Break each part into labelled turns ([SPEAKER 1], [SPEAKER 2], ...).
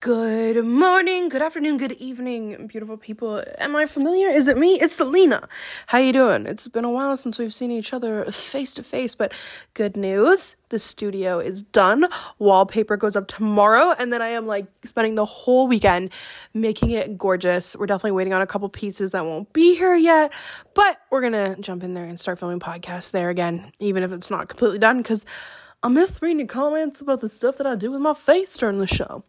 [SPEAKER 1] Good morning, good afternoon, good evening, beautiful people. Am I familiar? Is it me? It's Celina. How you doing? It's been a while since we've seen each other face to face, but good news. The studio is done. Wallpaper goes up tomorrow, and then I am like spending the whole weekend making it gorgeous. We're definitely waiting on a couple pieces that won't be here yet, but we're gonna jump in there and start filming podcasts there again, even if it's not completely done, because I miss reading comments about the stuff that I do with my face during the show.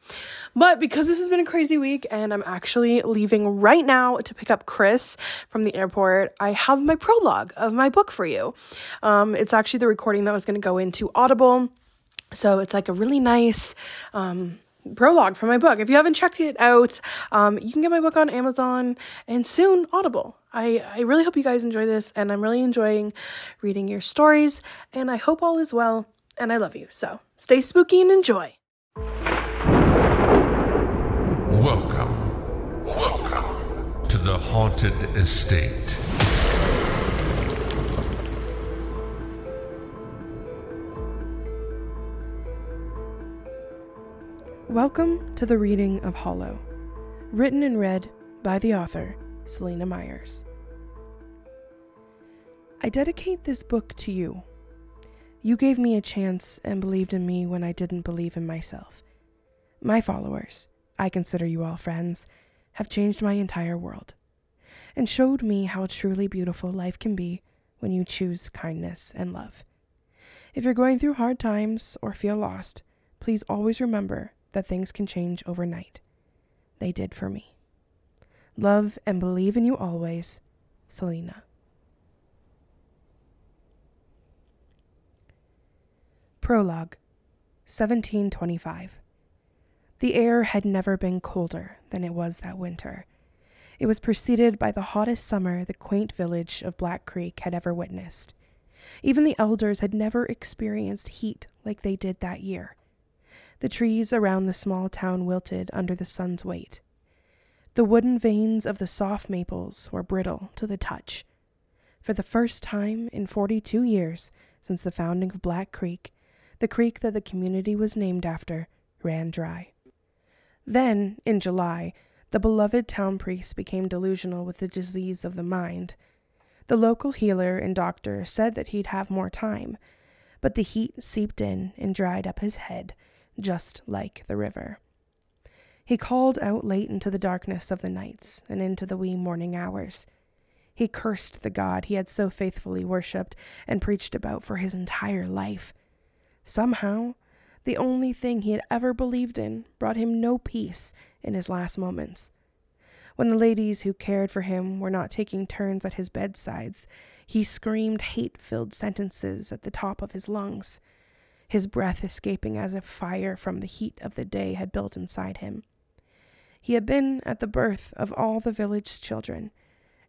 [SPEAKER 1] But because this has been a crazy week and I'm actually leaving right now to pick up Chris from the airport, I have my prologue of my book for you. Um, it's actually the recording that was going to go into Audible. So it's like a really nice, um, prologue for my book. If you haven't checked it out, um, you can get my book on Amazon and soon Audible. I, I really hope you guys enjoy this, and I'm really enjoying reading your stories, and I hope all is well and I love you. So stay spooky and enjoy.
[SPEAKER 2] Welcome. Welcome to the Haunted Estate.
[SPEAKER 1] Welcome to the reading of Hollow, written and read by the author, Celina Myers. I dedicate this book to you you gave me a chance and believed in me when I didn't believe in myself. My followers, I consider you all friends, have changed my entire world and showed me how truly beautiful life can be when you choose kindness and love. If you're going through hard times or feel lost, please always remember that things can change overnight. They did for me. Love and believe in you always, Celina. Prologue 1725. The air had never been colder than it was that winter. It was preceded by the hottest summer the quaint village of Black Creek had ever witnessed. Even the elders had never experienced heat like they did that year. The trees around the small town wilted under the sun's weight. The wooden veins of the soft maples were brittle to the touch. For the first time in forty two years since the founding of Black Creek, the creek that the community was named after ran dry. Then, in July, the beloved town priest became delusional with the disease of the mind. The local healer and doctor said that he'd have more time, but the heat seeped in and dried up his head, just like the river. He called out late into the darkness of the nights and into the wee morning hours. He cursed the God he had so faithfully worshipped and preached about for his entire life. Somehow, the only thing he had ever believed in brought him no peace in his last moments. When the ladies who cared for him were not taking turns at his bedsides, he screamed hate filled sentences at the top of his lungs, his breath escaping as if fire from the heat of the day had built inside him. He had been at the birth of all the village children,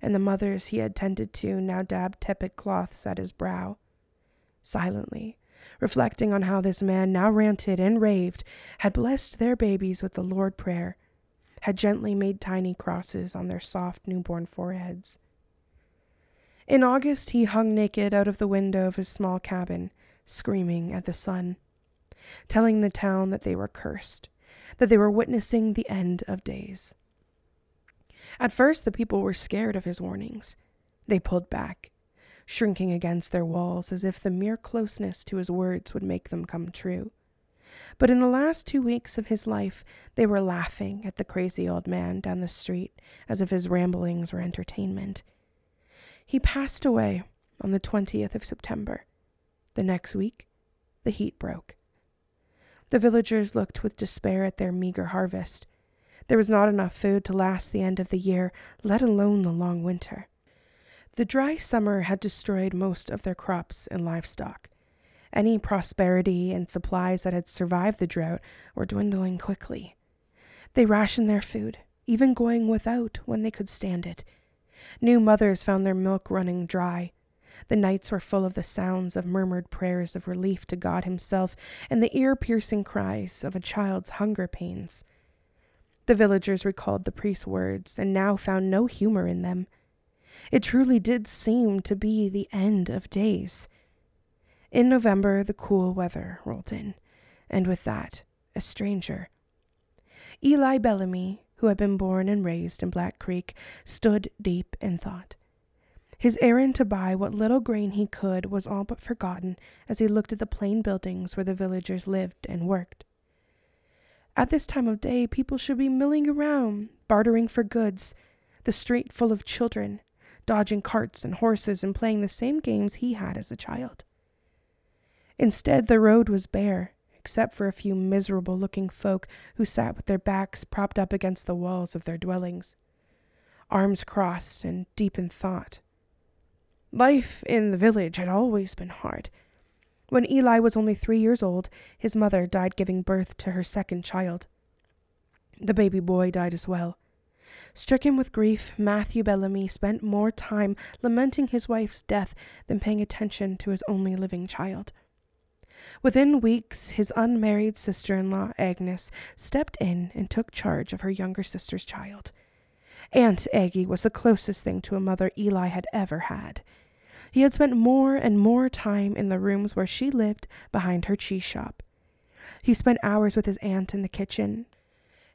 [SPEAKER 1] and the mothers he had tended to now dabbed tepid cloths at his brow. Silently, reflecting on how this man now ranted and raved, had blessed their babies with the Lord prayer, had gently made tiny crosses on their soft newborn foreheads. In August, he hung naked out of the window of his small cabin, screaming at the sun, telling the town that they were cursed, that they were witnessing the end of days. At first, the people were scared of his warnings. They pulled back, shrinking against their walls as if the mere closeness to his words would make them come true. But in the last two weeks of his life, they were laughing at the crazy old man down the street as if his ramblings were entertainment. He passed away on the 20th of September. The next week, the heat broke. The villagers looked with despair at their meager harvest. There was not enough food to last the end of the year, let alone the long winter. The dry summer had destroyed most of their crops and livestock. Any prosperity and supplies that had survived the drought were dwindling quickly. They rationed their food, even going without when they could stand it. New mothers found their milk running dry. The nights were full of the sounds of murmured prayers of relief to God Himself and the ear piercing cries of a child's hunger pains. The villagers recalled the priest's words and now found no humor in them. It truly did seem to be the end of days. In November, the cool weather rolled in, and with that, a stranger. Eli Bellamy, who had been born and raised in Black Creek, stood deep in thought. His errand to buy what little grain he could was all but forgotten as he looked at the plain buildings where the villagers lived and worked. At this time of day, people should be milling around, bartering for goods, the street full of children, dodging carts and horses and playing the same games he had as a child. Instead, the road was bare, except for a few miserable looking folk who sat with their backs propped up against the walls of their dwellings, arms crossed and deep in thought. Life in the village had always been hard. When Eli was only three years old, his mother died giving birth to her second child. The baby boy died as well. Stricken with grief, Matthew Bellamy spent more time lamenting his wife's death than paying attention to his only living child. Within weeks, his unmarried sister in law, Agnes, stepped in and took charge of her younger sister's child. Aunt Aggie was the closest thing to a mother Eli had ever had. He had spent more and more time in the rooms where she lived behind her cheese shop. He spent hours with his aunt in the kitchen,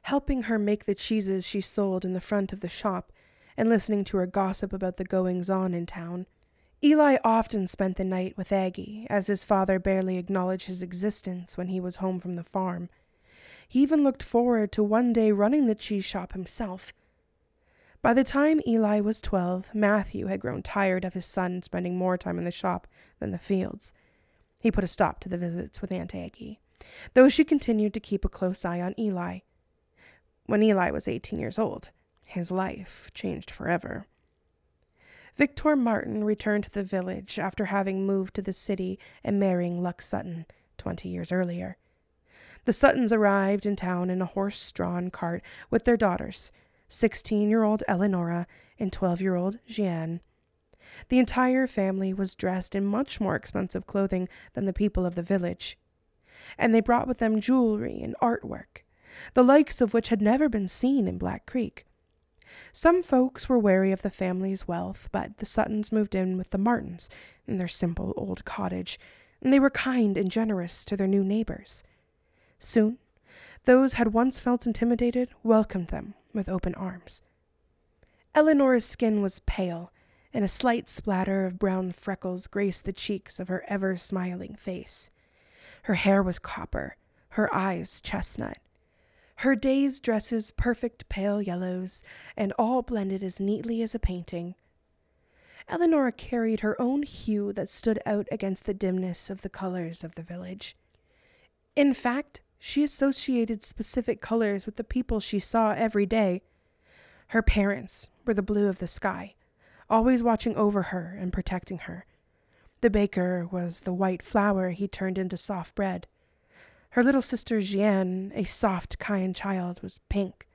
[SPEAKER 1] helping her make the cheeses she sold in the front of the shop and listening to her gossip about the goings on in town. Eli often spent the night with Aggie, as his father barely acknowledged his existence when he was home from the farm. He even looked forward to one day running the cheese shop himself. By the time Eli was twelve, Matthew had grown tired of his son spending more time in the shop than the fields. He put a stop to the visits with Aunt Aggie, though she continued to keep a close eye on Eli. When Eli was eighteen years old, his life changed forever. Victor Martin returned to the village after having moved to the city and marrying Lux Sutton twenty years earlier. The Suttons arrived in town in a horse drawn cart with their daughters, 16 year old Eleonora and 12 year old Jeanne. The entire family was dressed in much more expensive clothing than the people of the village, and they brought with them jewelry and artwork, the likes of which had never been seen in Black Creek. Some folks were wary of the family's wealth, but the Suttons moved in with the Martins in their simple old cottage, and they were kind and generous to their new neighbors. Soon, those who had once felt intimidated welcomed them with open arms. Eleanor's skin was pale, and a slight splatter of brown freckles graced the cheeks of her ever smiling face. Her hair was copper, her eyes chestnut, her day's dresses perfect pale yellows, and all blended as neatly as a painting. Eleanor carried her own hue that stood out against the dimness of the colors of the village. In fact, she associated specific colors with the people she saw every day. Her parents were the blue of the sky, always watching over her and protecting her. The baker was the white flour he turned into soft bread. Her little sister Jeanne, a soft, kind child, was pink.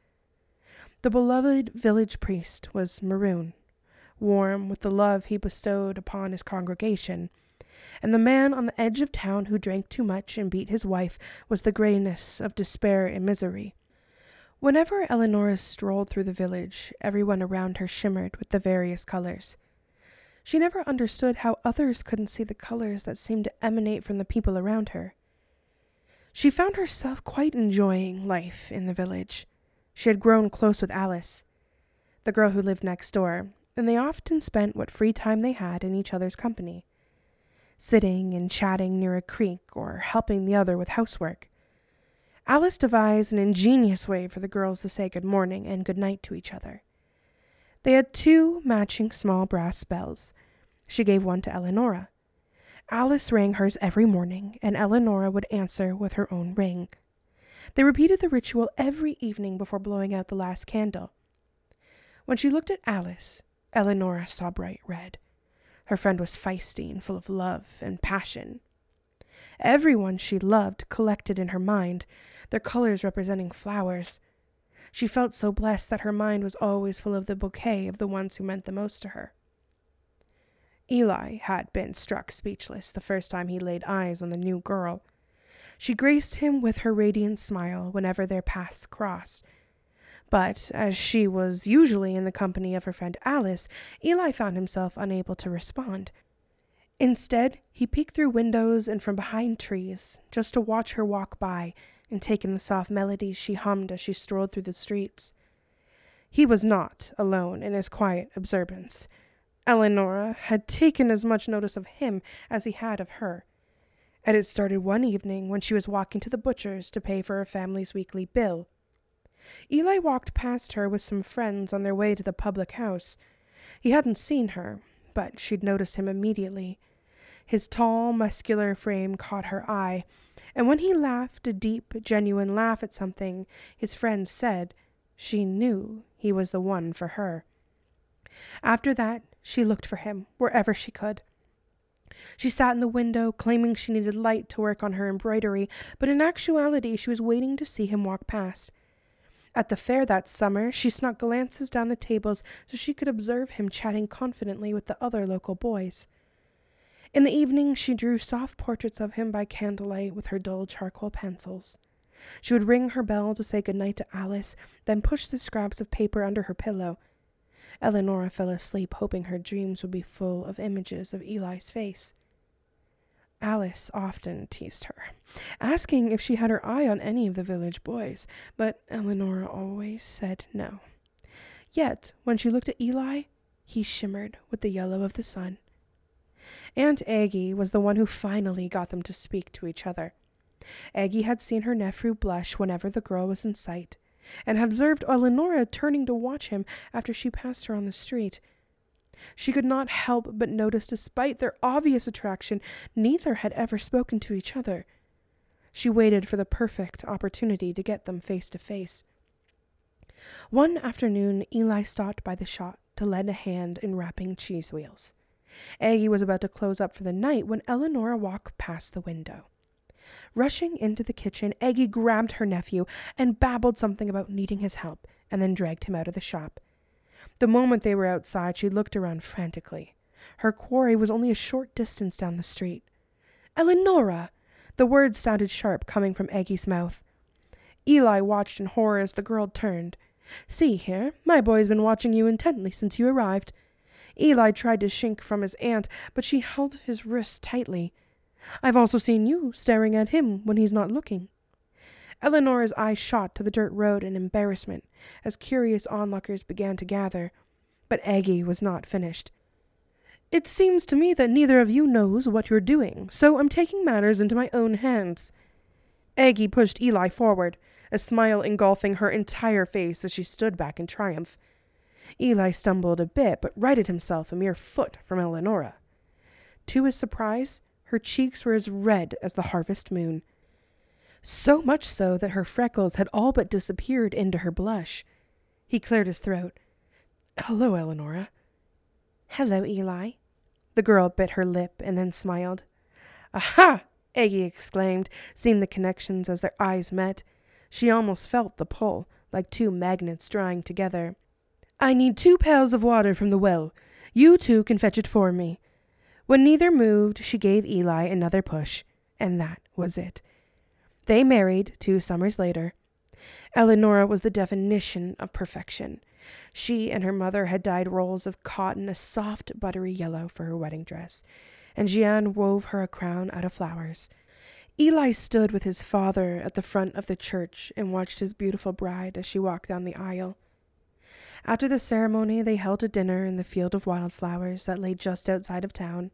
[SPEAKER 1] The beloved village priest was maroon, warm with the love he bestowed upon his congregation, and the man on the edge of town who drank too much and beat his wife was the grayness of despair and misery. Whenever Eleonora strolled through the village, everyone around her shimmered with the various colors. She never understood how others couldn't see the colors that seemed to emanate from the people around her. She found herself quite enjoying life in the village. She had grown close with Alice, the girl who lived next door, and they often spent what free time they had in each other's company, sitting and chatting near a creek or helping the other with housework. Alice devised an ingenious way for the girls to say good morning and good night to each other. They had two matching small brass bells. She gave one to Eleonora. Alice rang hers every morning, and Eleonora would answer with her own ring. They repeated the ritual every evening before blowing out the last candle. When she looked at Alice, Eleonora saw bright red. Her friend was feisty and full of love and passion. Everyone she loved collected in her mind, their colors representing flowers. She felt so blessed that her mind was always full of the bouquet of the ones who meant the most to her. Eli had been struck speechless the first time he laid eyes on the new girl. She graced him with her radiant smile whenever their paths crossed. But as she was usually in the company of her friend Alice, Eli found himself unable to respond. Instead, he peeked through windows and from behind trees just to watch her walk by and take in the soft melodies she hummed as she strolled through the streets. He was not alone in his quiet observance. Eleonora had taken as much notice of him as he had of her. And it started one evening when she was walking to the butcher's to pay for her family's weekly bill. Eli walked past her with some friends on their way to the public house. He hadn't seen her, but she'd noticed him immediately. His tall, muscular frame caught her eye, and when he laughed a deep, genuine laugh at something his friends said, she knew he was the one for her. After that, she looked for him wherever she could. She sat in the window, claiming she needed light to work on her embroidery, but in actuality, she was waiting to see him walk past. At the fair that summer, she snuck glances down the tables so she could observe him chatting confidently with the other local boys. In the evening, she drew soft portraits of him by candlelight with her dull charcoal pencils. She would ring her bell to say good night to Alice, then push the scraps of paper under her pillow. Eleonora fell asleep, hoping her dreams would be full of images of Eli's face. Alice often teased her, asking if she had her eye on any of the village boys, but Eleonora always said no. Yet, when she looked at Eli, he shimmered with the yellow of the sun. Aunt Aggie was the one who finally got them to speak to each other. Aggie had seen her nephew blush whenever the girl was in sight, and had observed Eleonora turning to watch him after she passed her on the street. She could not help but notice, despite their obvious attraction, neither had ever spoken to each other. She waited for the perfect opportunity to get them face to face. One afternoon, Eli stopped by the shop to lend a hand in wrapping cheese wheels. Aggie was about to close up for the night when Eleonora walked past the window. Rushing into the kitchen, Aggie grabbed her nephew and babbled something about needing his help, and then dragged him out of the shop. The moment they were outside, she looked around frantically. Her quarry was only a short distance down the street. Eleonora! The words sounded sharp coming from Aggie's mouth. Eli watched in horror as the girl turned. See here, my boy's been watching you intently since you arrived. Eli tried to shrink from his aunt, but she held his wrist tightly. I've also seen you staring at him when he's not looking. Eleonora's eyes shot to the dirt road in embarrassment as curious onlookers began to gather, but Aggie was not finished. It seems to me that neither of you knows what you're doing, so I'm taking matters into my own hands. Aggie pushed Eli forward, a smile engulfing her entire face as she stood back in triumph. Eli stumbled a bit, but righted himself a mere foot from Eleonora. To his surprise, her cheeks were as red as the harvest moon. So much so that her freckles had all but disappeared into her blush. He cleared his throat. Hello, Eleonora. Hello, Eli. The girl bit her lip and then smiled. Aha! Aggie exclaimed, seeing the connections as their eyes met. She almost felt the pull, like two magnets drawing together. I need two pails of water from the well. You two can fetch it for me. When neither moved, she gave Eli another push, and that was it. They married two summers later. Eleonora was the definition of perfection. She and her mother had dyed rolls of cotton a soft, buttery yellow for her wedding dress, and Jeanne wove her a crown out of flowers. Eli stood with his father at the front of the church and watched his beautiful bride as she walked down the aisle. After the ceremony, they held a dinner in the field of wildflowers that lay just outside of town.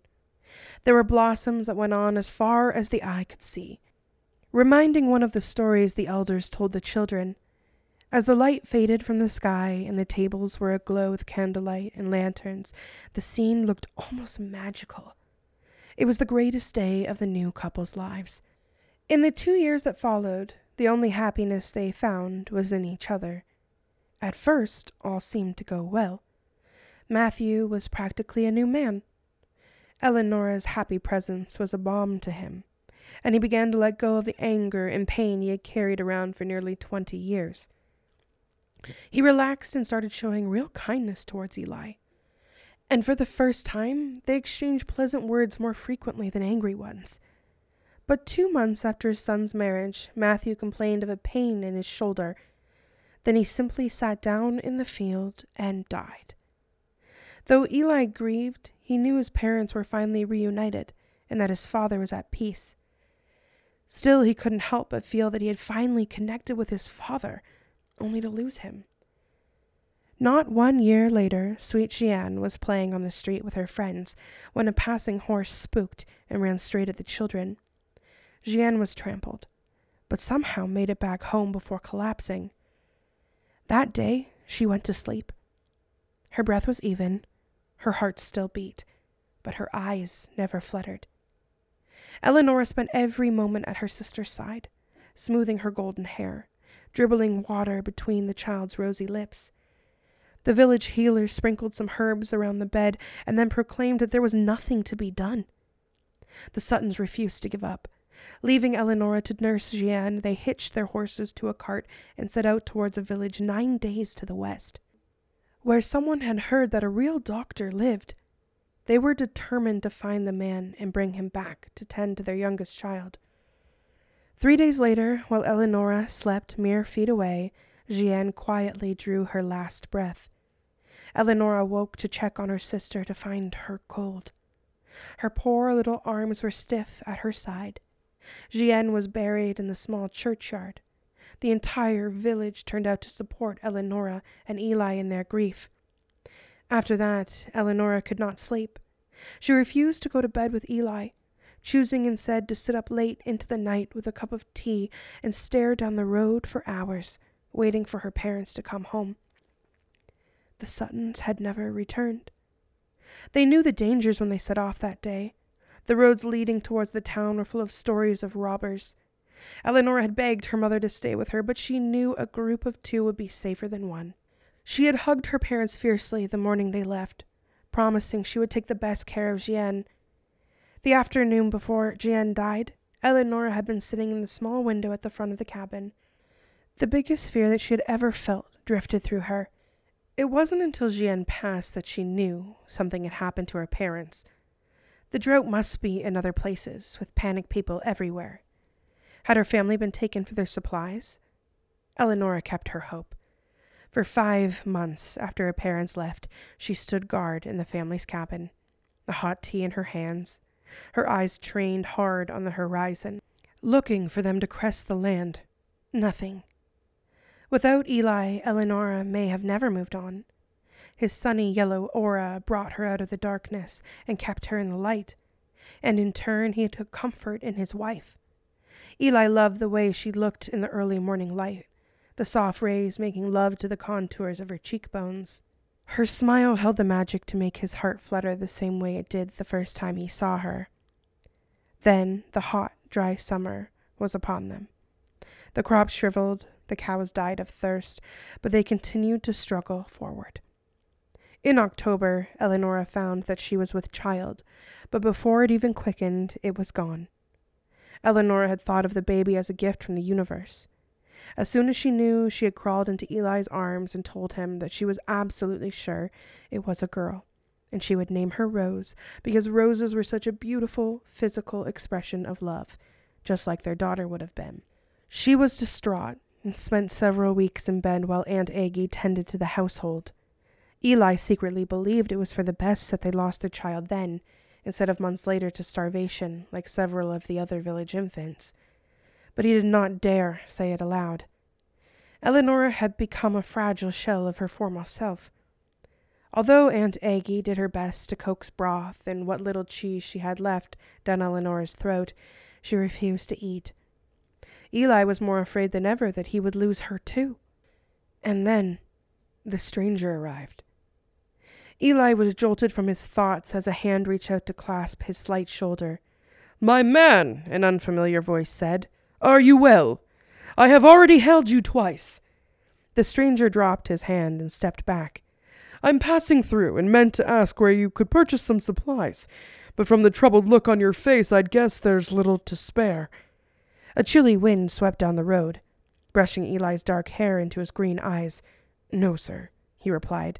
[SPEAKER 1] There were blossoms that went on as far as the eye could see, reminding one of the stories the elders told the children. As the light faded from the sky and the tables were aglow with candlelight and lanterns, the scene looked almost magical. It was the greatest day of the new couple's lives. In the two years that followed, the only happiness they found was in each other. At first, all seemed to go well. Matthew was practically a new man. Eleonora's happy presence was a balm to him, and he began to let go of the anger and pain he had carried around for nearly twenty years. He relaxed and started showing real kindness towards Eli. And for the first time, they exchanged pleasant words more frequently than angry ones. But two months after his son's marriage, Matthew complained of a pain in his shoulder then he simply sat down in the field and died. Though Eli grieved, he knew his parents were finally reunited and that his father was at peace. Still, he couldn't help but feel that he had finally connected with his father, only to lose him. Not one year later, sweet Jeanne was playing on the street with her friends when a passing horse spooked and ran straight at the children. Jeanne was trampled, but somehow made it back home before collapsing. That day, she went to sleep. Her breath was even, her heart still beat, but her eyes never fluttered. Eleonora spent every moment at her sister's side, smoothing her golden hair, dribbling water between the child's rosy lips. The village healer sprinkled some herbs around the bed and then proclaimed that there was nothing to be done. The Suttons refused to give up. Leaving Eleonora to nurse Jeanne, they hitched their horses to a cart and set out towards a village nine days to the west, where someone had heard that a real doctor lived. They were determined to find the man and bring him back to tend to their youngest child. Three days later, while Eleonora slept mere feet away, Jeanne quietly drew her last breath. Eleonora woke to check on her sister to find her cold. Her poor little arms were stiff at her side. Jeanne was buried in the small churchyard. The entire village turned out to support Eleonora and Eli in their grief. After that, Eleonora could not sleep. She refused to go to bed with Eli, choosing instead to sit up late into the night with a cup of tea and stare down the road for hours, waiting for her parents to come home. The Suttons had never returned. They knew the dangers when they set off that day. The roads leading towards the town were full of stories of robbers. Eleanor had begged her mother to stay with her, but she knew a group of two would be safer than one. She had hugged her parents fiercely the morning they left, promising she would take the best care of Jeanne. The afternoon before Jeanne died, Eleanor had been sitting in the small window at the front of the cabin. The biggest fear that she had ever felt drifted through her. It wasn't until Jeanne passed that she knew something had happened to her parents. The drought must be in other places, with panicked people everywhere. Had her family been taken for their supplies? Eleonora kept her hope. For five months after her parents left, she stood guard in the family's cabin, the hot tea in her hands, her eyes trained hard on the horizon, looking for them to crest the land. Nothing. Without Eli, Eleonora may have never moved on. His sunny yellow aura brought her out of the darkness and kept her in the light, and in turn he took comfort in his wife. Eli loved the way she looked in the early morning light, the soft rays making love to the contours of her cheekbones. Her smile held the magic to make his heart flutter the same way it did the first time he saw her. Then the hot, dry summer was upon them. The crops shriveled, the cows died of thirst, but they continued to struggle forward. In October, Eleonora found that she was with child, but before it even quickened, it was gone. Eleonora had thought of the baby as a gift from the universe. As soon as she knew, she had crawled into Eli's arms and told him that she was absolutely sure it was a girl, and she would name her Rose because roses were such a beautiful physical expression of love, just like their daughter would have been. She was distraught and spent several weeks in bed while Aunt Aggie tended to the household. Eli secretly believed it was for the best that they lost their child then, instead of months later to starvation, like several of the other village infants. But he did not dare say it aloud. Eleonora had become a fragile shell of her former self. Although Aunt Aggie did her best to coax broth and what little cheese she had left down Eleonora's throat, she refused to eat. Eli was more afraid than ever that he would lose her too. And then the stranger arrived. Eli was jolted from his thoughts as a hand reached out to clasp his slight shoulder.
[SPEAKER 3] My man, an unfamiliar voice said, are you well? I have already held you twice.
[SPEAKER 1] The stranger dropped his hand and stepped back.
[SPEAKER 3] I'm passing through and meant to ask where you could purchase some supplies, but from the troubled look on your face, I'd guess there's little to spare.
[SPEAKER 1] A chilly wind swept down the road, brushing Eli's dark hair into his green eyes. No, sir, he replied.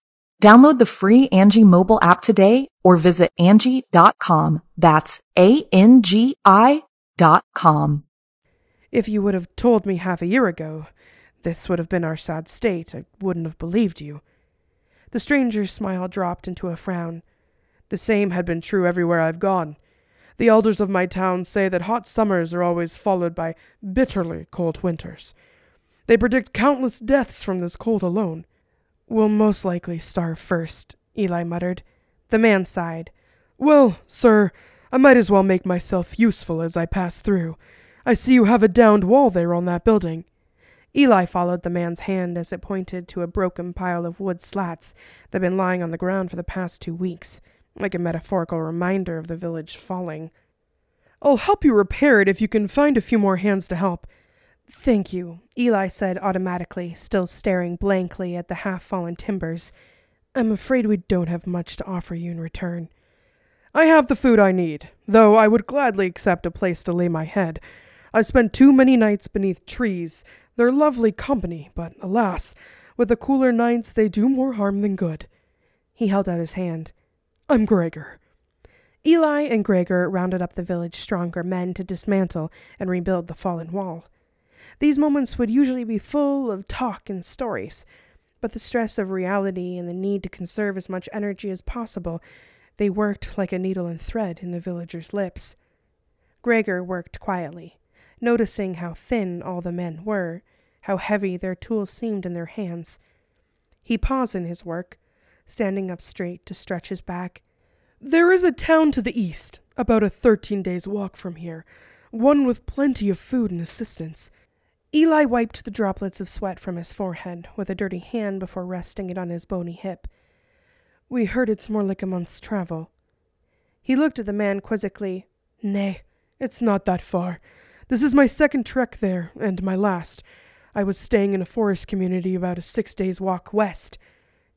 [SPEAKER 4] Download the free Angi mobile app today or visit Angi.com. That's A-N-G-I dot com.
[SPEAKER 1] If you would have told me half a year ago this would have been our sad state, I wouldn't have believed you. The stranger's smile dropped into a frown. The same had been true everywhere I've gone. The elders of my town say that hot summers are always followed by bitterly cold winters. They predict countless deaths from this cold alone. We'll most likely starve first, Eli muttered. The man sighed.
[SPEAKER 3] Well, sir, I might as well make myself useful as I pass through. I see you have a downed wall there on that building.
[SPEAKER 1] Eli followed the man's hand as it pointed to a broken pile of wood slats that had been lying on the ground for the past two weeks, like a metaphorical reminder of the village falling.
[SPEAKER 3] I'll help you repair it if you can find a few more hands to help.
[SPEAKER 1] Thank you, Eli said automatically, still staring blankly at the half fallen timbers. I'm afraid we don't have much to offer you in return.
[SPEAKER 3] I have the food I need, though I would gladly accept a place to lay my head. I've spent too many nights beneath trees. They're lovely company, but alas, with the cooler nights they do more harm than good.
[SPEAKER 1] He held out his hand.
[SPEAKER 3] I'm Gregor.
[SPEAKER 1] Eli and Gregor rounded up the village stronger men to dismantle and rebuild the fallen wall. These moments would usually be full of talk and stories, but the stress of reality and the need to conserve as much energy as possible, they worked like a needle and thread in the villagers' lips. Gregor worked quietly, noticing how thin all the men were, how heavy their tools seemed in their hands. He paused in his work, standing up straight to stretch his back.
[SPEAKER 3] There is a town to the east, about a thirteen days' walk from here, one with plenty of food and assistance.
[SPEAKER 1] Eli wiped the droplets of sweat from his forehead with a dirty hand before resting it on his bony hip.
[SPEAKER 3] We heard it's more like a month's travel.
[SPEAKER 1] He looked at the man quizzically.
[SPEAKER 3] Nay, it's not that far. This is my second trek there, and my last. I was staying in a forest community about a six days' walk west.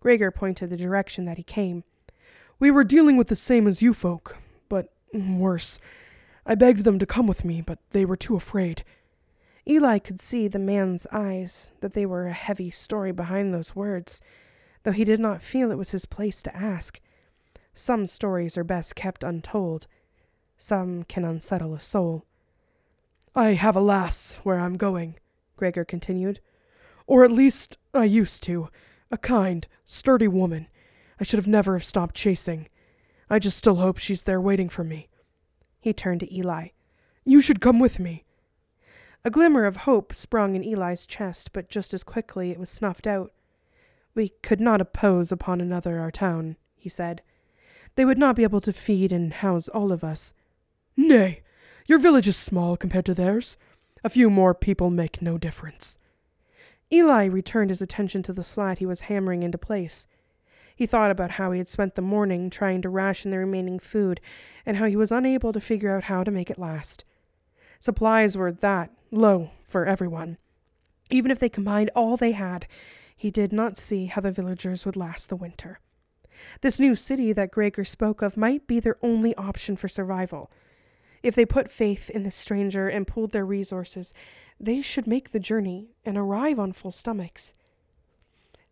[SPEAKER 1] Gregor pointed the direction that he came.
[SPEAKER 3] We were dealing with the same as you folk, but worse. I begged them to come with me, but they were too afraid.
[SPEAKER 1] Eli could see the man's eyes, that they were a heavy story behind those words, though he did not feel it was his place to ask. Some stories are best kept untold. Some can unsettle a soul.
[SPEAKER 3] I have a lass where I'm going, Gregor continued. Or at least I used to. A kind, sturdy woman. I should have never have stopped chasing. I just still hope she's there waiting for me.
[SPEAKER 1] He turned to Eli.
[SPEAKER 3] You should come with me.
[SPEAKER 1] A glimmer of hope sprung in Eli's chest, but just as quickly it was snuffed out. We could not oppose upon another our town, he said. They would not be able to feed and house all of us.
[SPEAKER 3] Nay, your village is small compared to theirs. A few more people make no difference.
[SPEAKER 1] Eli returned his attention to the slat he was hammering into place. He thought about how he had spent the morning trying to ration the remaining food and how he was unable to figure out how to make it last. Supplies were that low for everyone. Even if they combined all they had, he did not see how the villagers would last the winter. This new city that Gregor spoke of might be their only option for survival. If they put faith in the stranger and pooled their resources, they should make the journey and arrive on full stomachs.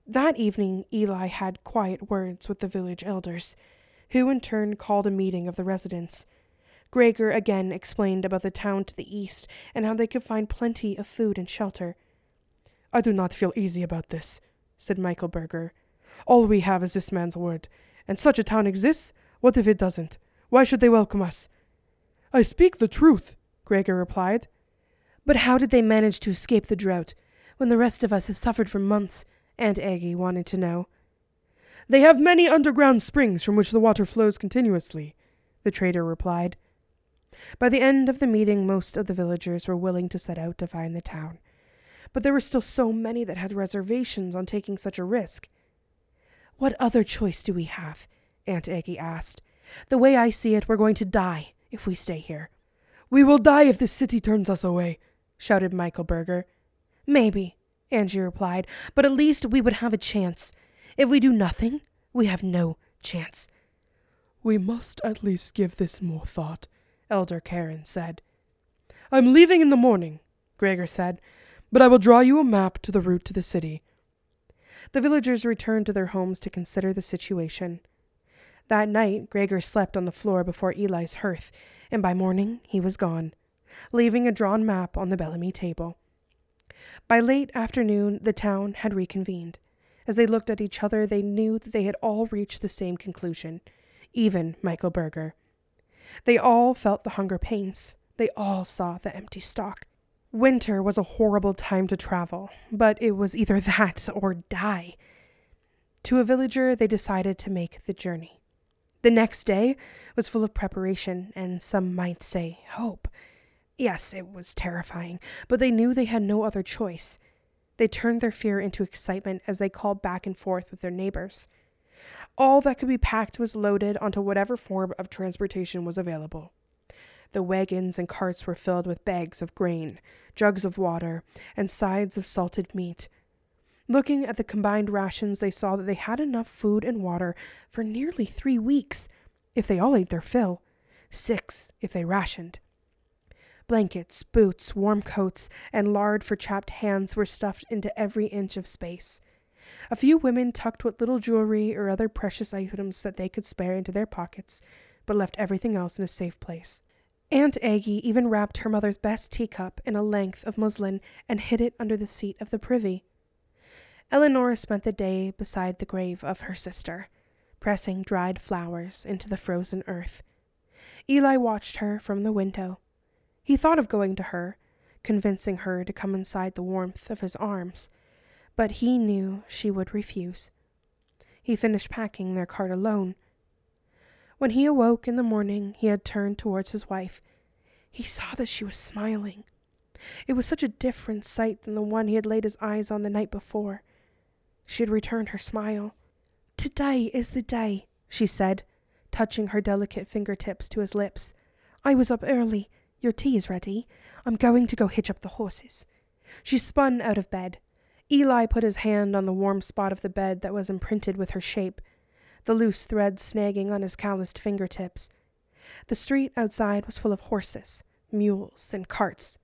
[SPEAKER 1] That evening, Eli had quiet words with the village elders, who in turn called a meeting of the residents. Gregor again explained about the town to the east and how they could find plenty of food and shelter.
[SPEAKER 3] I do not feel easy about this, said Michael Berger. All we have is this man's word. And such a town exists? What if it doesn't? Why should they welcome us? I speak the truth, Gregor replied.
[SPEAKER 1] But how did they manage to escape the drought, when the rest of us have suffered for months? Aunt Aggie wanted to know.
[SPEAKER 3] They have many underground springs from which the water flows continuously, the trader replied.
[SPEAKER 1] By the end of the meeting, most of the villagers were willing to set out to find the town. but there were still so many that had reservations on taking such a risk. What other choice do we have? Aunt Aggie asked. The way I see it, we're going to die if we stay here.
[SPEAKER 3] We will die if the city turns us away, shouted Michael Berger.
[SPEAKER 1] Maybe, Aggie replied, but at least we would have a chance. If we do nothing, we have no chance.
[SPEAKER 3] We must at least give this more thought, Elder Karen said. I'm leaving in the morning, Gregor said, but I will draw you a map to the route to the city.
[SPEAKER 1] The villagers returned to their homes to consider the situation. That night, Gregor slept on the floor before Eli's hearth, and by morning he was gone, leaving a drawn map on the Bellamy table. By late afternoon, the town had reconvened. As they looked at each other, they knew that they had all reached the same conclusion, even Michael Berger. They all felt the hunger pains. They all saw the empty stock. Winter was a horrible time to travel, but it was either that or die. To a villager, they decided to make the journey. The next day was full of preparation and some might say hope. Yes, it was terrifying, but they knew they had no other choice. They turned their fear into excitement as they called back and forth with their neighbors. All that could be packed was loaded onto whatever form of transportation was available. The wagons and carts were filled with bags of grain, jugs of water, and sides of salted meat. Looking at the combined rations, they saw that they had enough food and water for nearly three weeks, if they all ate their fill, six if they rationed. Blankets, boots, warm coats, and lard for chapped hands were stuffed into every inch of space. A few women tucked what little jewelry or other precious items that they could spare into their pockets, but left everything else in a safe place. Aunt Aggie even wrapped her mother's best teacup in a length of muslin and hid it under the seat of the privy. Eleanor spent the day beside the grave of her sister, pressing dried flowers into the frozen earth. Eli watched her from the window. He thought of going to her, convincing her to come inside the warmth of his arms, but he knew she would refuse. He finished packing their cart alone. When he awoke in the morning, he had turned towards his wife. He saw that she was smiling. It was such a different sight than the one he had laid his eyes on the night before. She had returned her smile. Today is the day, she said, touching her delicate fingertips to his lips. I was up early. Your tea is ready. I'm going to go hitch up the horses. She spun out of bed. Eli put his hand on the warm spot of the bed that was imprinted with her shape, the loose threads snagging on his calloused fingertips. The street outside was full of horses, mules, and carts.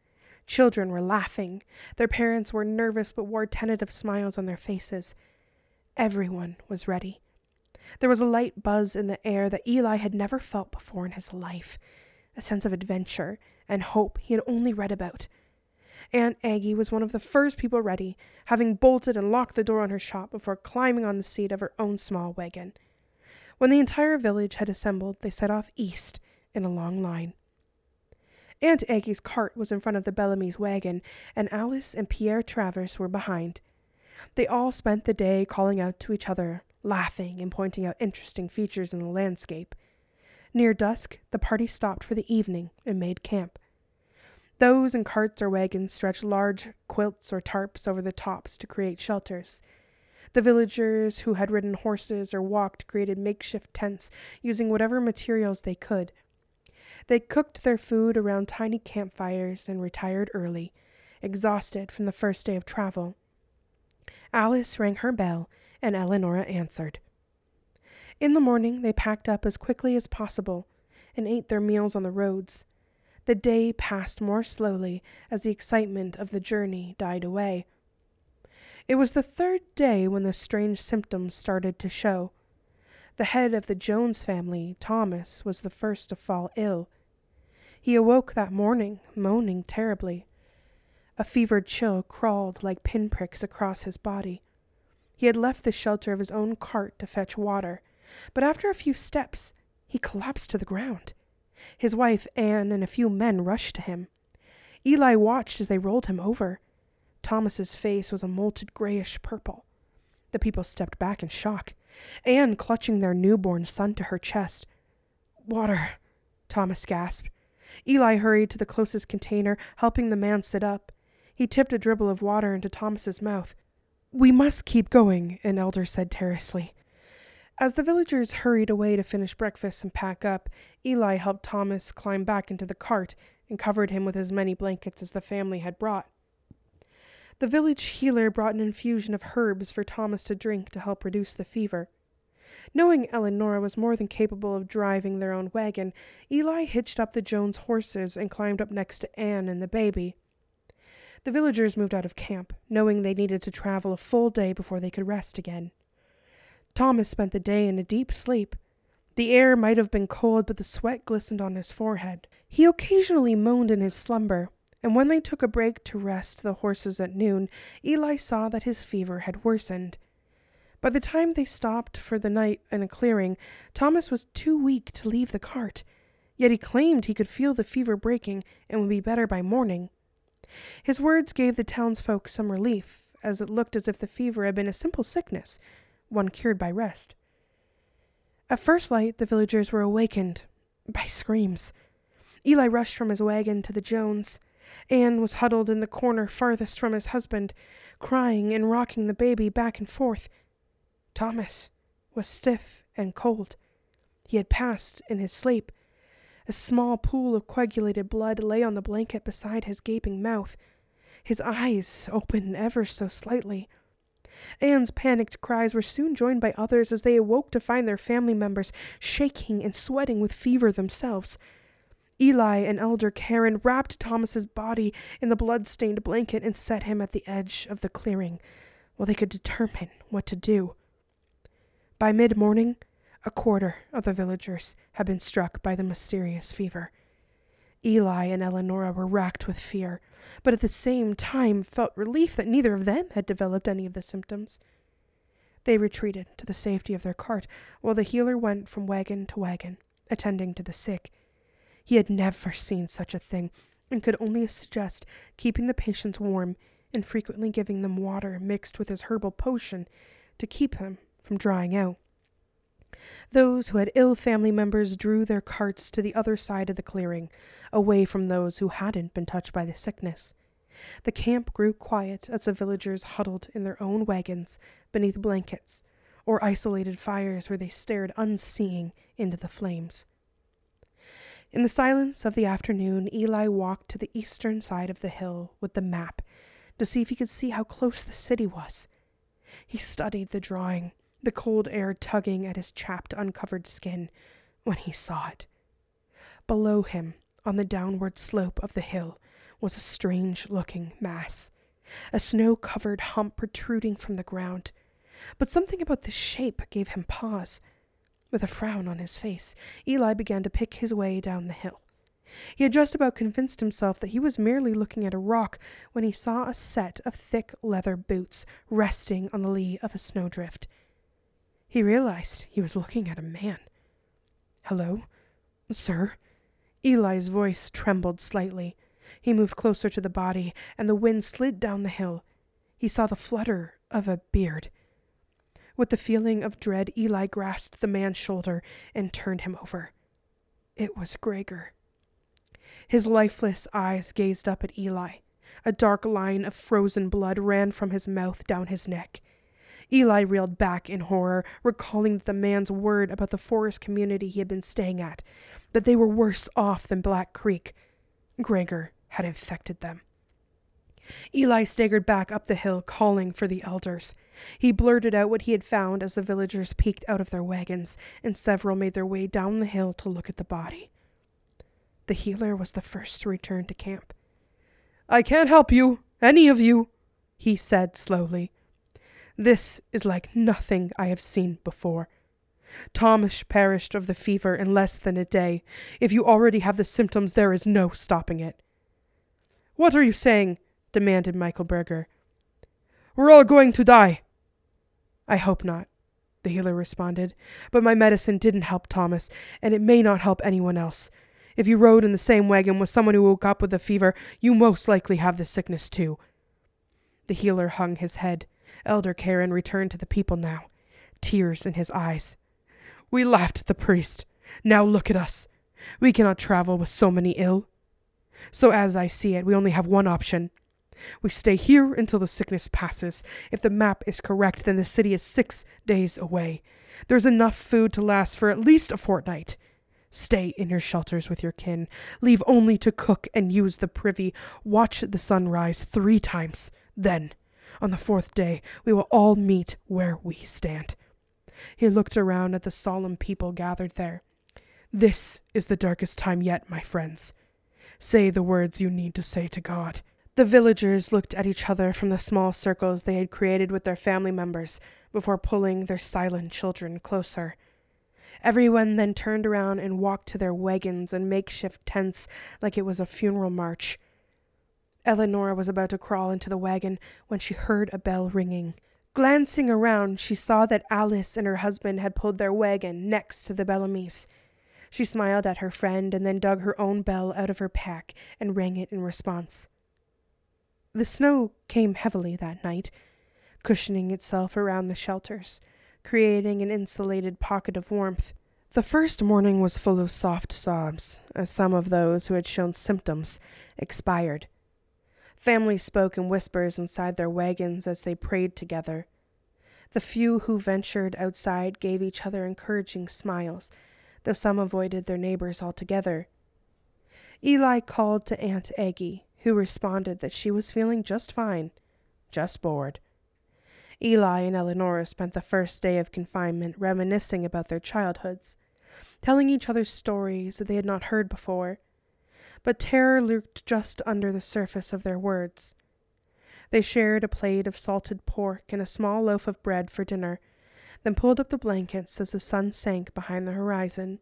[SPEAKER 1] Children were laughing. Their parents were nervous but wore tentative smiles on their faces. Everyone was ready. There was a light buzz in the air that Eli had never felt before in his life a sense of adventure and hope he had only read about. Aunt Aggie was one of the first people ready, having bolted and locked the door on her shop before climbing on the seat of her own small wagon. When the entire village had assembled, they set off east in a long line. Aunt Aggie's cart was in front of the Bellamy's wagon, and Alice and Pierre Travers were behind. They all spent the day calling out to each other, laughing and pointing out interesting features in the landscape. Near dusk, the party stopped for the evening and made camp. Those in carts or wagons stretched large quilts or tarps over the tops to create shelters. The villagers who had ridden horses or walked created makeshift tents using whatever materials they could. They cooked their food around tiny campfires and retired early, exhausted from the first day of travel. Alice rang her bell, and Eleonora answered. In the morning, they packed up as quickly as possible and ate their meals on the roads. The day passed more slowly as the excitement of the journey died away. It was the third day when the strange symptoms started to show. The head of the Jones family, Thomas, was the first to fall ill. He awoke that morning, moaning terribly. A fevered chill crawled like pinpricks across his body. He had left the shelter of his own cart to fetch water, but after a few steps he collapsed to the ground. His wife, Anne, and a few men rushed to him. Eli watched as they rolled him over. Thomas's face was a molted grayish purple. The people stepped back in shock, Anne clutching their newborn son to her chest. Water, Thomas gasped. Eli hurried to the closest container, helping the man sit up. He tipped a dribble of water into Thomas's mouth. We must keep going, an elder said terselessly. As the villagers hurried away to finish breakfast and pack up, Eli helped Thomas climb back into the cart and covered him with as many blankets as the family had brought. The village healer brought an infusion of herbs for Thomas to drink to help reduce the fever. Knowing Eleonora was more than capable of driving their own wagon, Eli hitched up the Jones horses and climbed up next to Anne and the baby. The villagers moved out of camp, knowing they needed to travel a full day before they could rest again. Thomas spent the day in a deep sleep. The air might have been cold, but the sweat glistened on his forehead. He occasionally moaned in his slumber, and when they took a break to rest the horses at noon, Eli saw that his fever had worsened. By the time they stopped for the night in a clearing, Thomas was too weak to leave the cart. Yet he claimed he could feel the fever breaking and would be better by morning. His words gave the townsfolk some relief, as it looked as if the fever had been a simple sickness, one cured by rest. At first light, the villagers were awakened by screams. Eli rushed from his wagon to the Jones. Anne was huddled in the corner farthest from his husband, crying and rocking the baby back and forth. Thomas was stiff and cold. He had passed in his sleep. A small pool of coagulated blood lay on the blanket beside his gaping mouth. His eyes opened ever so slightly. Anne's panicked cries were soon joined by others as they awoke to find their family members shaking and sweating with fever themselves. Eli and Elder Karen wrapped Thomas's body in the blood-stained blanket and set him at the edge of the clearing while they could determine what to do. By mid-morning, a quarter of the villagers had been struck by the mysterious fever. Eli and Eleonora were racked with fear, but at the same time felt relief that neither of them had developed any of the symptoms. They retreated to the safety of their cart while the healer went from wagon to wagon, attending to the sick. He had never seen such a thing and could only suggest keeping the patients warm and frequently giving them water mixed with his herbal potion to keep them from drying out. Those who had ill family members drew their carts to the other side of the clearing, away from those who hadn't been touched by the sickness. The camp grew quiet as the villagers huddled in their own wagons beneath blankets or isolated fires where they stared unseeing into the flames. In the silence of the afternoon, Eli walked to the eastern side of the hill with the map to see if he could see how close the city was. He studied the drawing the cold air tugging at his chapped, uncovered skin, when he saw it. Below him, on the downward slope of the hill, was a strange looking mass, a snow covered hump protruding from the ground. But something about the shape gave him pause. With a frown on his face, Eli began to pick his way down the hill. He had just about convinced himself that he was merely looking at a rock when he saw a set of thick leather boots resting on the lee of a snowdrift. He realized he was looking at a man. Hello? Sir? Eli's voice trembled slightly. He moved closer to the body, and the wind slid down the hill. He saw the flutter of a beard. With the feeling of dread, Eli grasped the man's shoulder and turned him over. It was Gregor. His lifeless eyes gazed up at Eli. A dark line of frozen blood ran from his mouth down his neck. Eli reeled back in horror, recalling the man's word about the forest community he had been staying at, that they were worse off than Black Creek. Gregor had infected them. Eli staggered back up the hill, calling for the elders. He blurted out what he had found as the villagers peeked out of their wagons, and several made their way down the hill to look at the body. The healer was the first to return to camp. I can't help you, any of you, he said slowly. This is like nothing I have seen before. Thomas perished of the fever in less than a day. If you already have the symptoms, there is no stopping it. What are you saying? demanded Michael Berger. We're all going to die. I hope not, the healer responded, but my medicine didn't help Thomas, and it may not help anyone else. If you rode in the same wagon with someone who woke up with a fever, you most likely have the sickness too. The healer hung his head. Elder Karen returned to the people now, tears in his eyes. We laughed at the priest. Now look at us. We cannot travel with so many ill. So, as I see it, we only have one option.
[SPEAKER 3] We stay here until the sickness passes. If the map is correct, then the city is six days away. There's enough food to last for at least a fortnight. Stay in your shelters with your kin. Leave only to cook and use the privy. Watch the sun rise three times. Then, on the fourth day, we will all meet where we stand. He looked around at the solemn people gathered there. This is the darkest time yet, my friends. Say the words you need to say to God. The villagers looked at each other from the small circles they had created with their family members before pulling their silent children closer. Everyone then turned around and walked to their wagons and makeshift tents like it was a funeral march. Eleanor was about to crawl into the wagon when she heard a bell ringing. Glancing around, she saw that Alice and her husband had pulled their wagon next to the Bellamy's. She smiled at her friend and then dug her own bell out of her pack and rang it in response. The snow came heavily that night, cushioning itself around the shelters, creating an insulated pocket of warmth. The first morning was full of soft sobs, as some of those who had shown symptoms expired. Families spoke in whispers inside their wagons as they prayed together. The few who ventured outside gave each other encouraging smiles though some avoided their neighbors altogether. Eli called to Aunt Aggie, who responded that she was feeling just fine, just bored. Eli and Eleonora spent the first day of confinement reminiscing about their childhoods, telling each other stories that they had not heard before. But terror lurked just under the surface of their words. They shared a plate of salted pork and a small loaf of bread for dinner, then pulled up the blankets as the sun sank behind the horizon.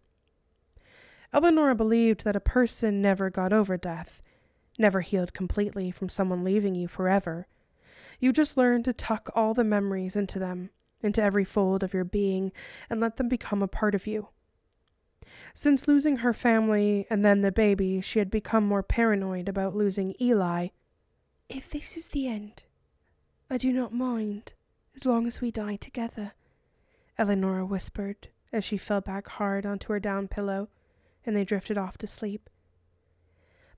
[SPEAKER 3] Eleanor believed that a person never got over death, never healed completely from someone leaving you forever. You just learn to tuck all the memories into them, into every fold of your being, and let them become a part of you. Since losing her family and then the baby, she had become more paranoid about losing Eli.
[SPEAKER 1] If this is the end, I do not mind, as long as we die together, Eleanor whispered as she fell back hard onto her down pillow, and they drifted off to sleep.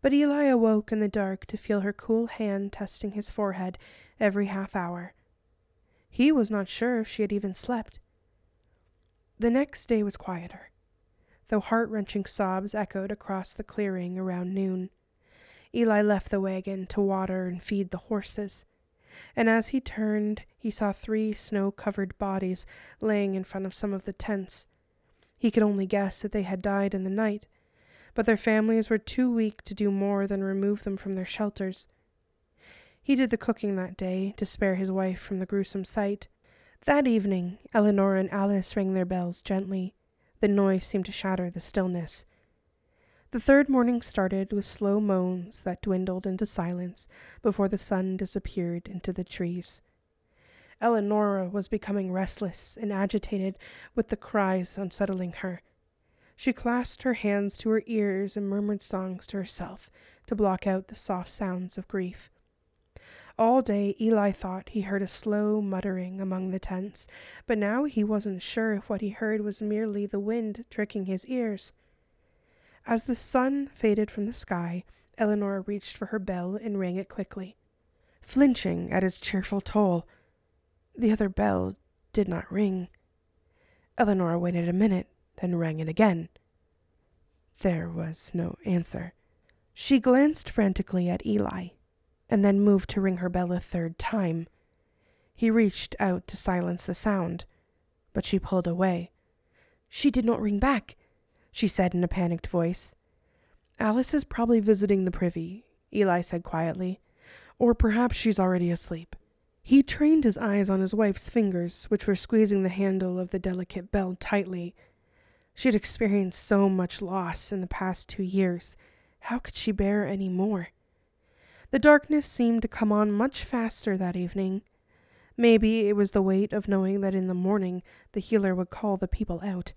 [SPEAKER 1] But Eli awoke in the dark to feel her cool hand testing his forehead every half hour. He was not sure if she had even slept. The next day was quieter, though heart wrenching sobs echoed across the clearing around noon. Eli left the wagon to water and feed the horses and as he turned, he saw three snow covered bodies laying in front of some of the tents. He could only guess that they had died in the night, but their families were too weak to do more than remove them from their shelters. He did the cooking that day to spare his wife from the gruesome sight. That evening, Eleanor and Alice rang their bells gently. The noise seemed to shatter the stillness. The third morning started with slow moans that dwindled into silence before the sun disappeared into the trees. Eleonora was becoming restless and agitated with the cries unsettling her. She clasped her hands to her ears and murmured songs to herself to block out the soft sounds of grief. All day Eli thought he heard a slow muttering among the tents, but now he wasn't sure if what he heard was merely the wind tricking his ears. As the sun faded from the sky, Eleanor reached for her bell and rang it quickly, flinching at its cheerful toll. The other bell did not ring. Eleanor waited a minute, then rang it again. There was no answer. She glanced frantically at Eli, and then moved to ring her bell a third time. He reached out to silence the sound, but she pulled away. She did not ring back she said in a panicked voice. Alice is probably visiting the privy, Eli said quietly. Or perhaps she's already asleep. He trained his eyes on his wife's fingers, which were squeezing the handle of the delicate bell tightly. She had experienced so much loss in the past two years. How could she bear any more? The darkness seemed to come on much faster that evening. Maybe it was the weight of knowing that in the morning the healer would call the people out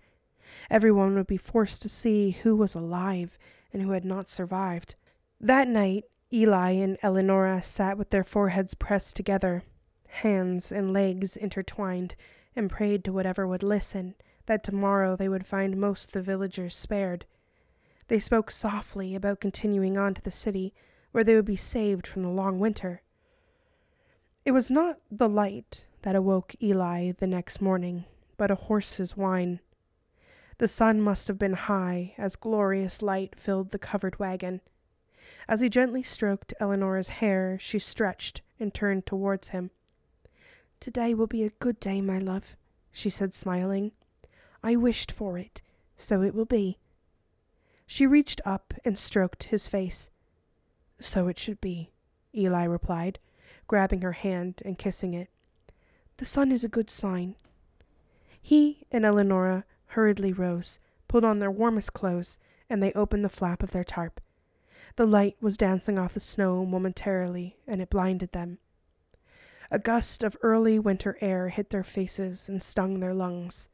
[SPEAKER 1] Everyone would be forced to see who was alive and who had not survived. That night, Eli and Eleonora sat with their foreheads pressed together, hands and legs intertwined, and prayed to whatever would listen that tomorrow they would find most of the villagers spared. They spoke softly about continuing on to the city, where they would be saved from the long winter. It was not the light that awoke Eli the next morning, but a horse's whine. The sun must have been high as glorious light filled the covered wagon. As he gently stroked Eleanor's hair, she stretched and turned towards him. Today will be a good day, my love, she said, smiling. I wished for it, so it will be. She reached up and stroked his face. So it should be, Eli replied, grabbing her hand and kissing it. The sun is a good sign. He and Eleonora hurriedly rose, pulled on their warmest clothes, and they opened the flap of their tarp. The light was dancing off the snow momentarily, and it blinded them. A gust of early winter air hit their faces and stung their lungs.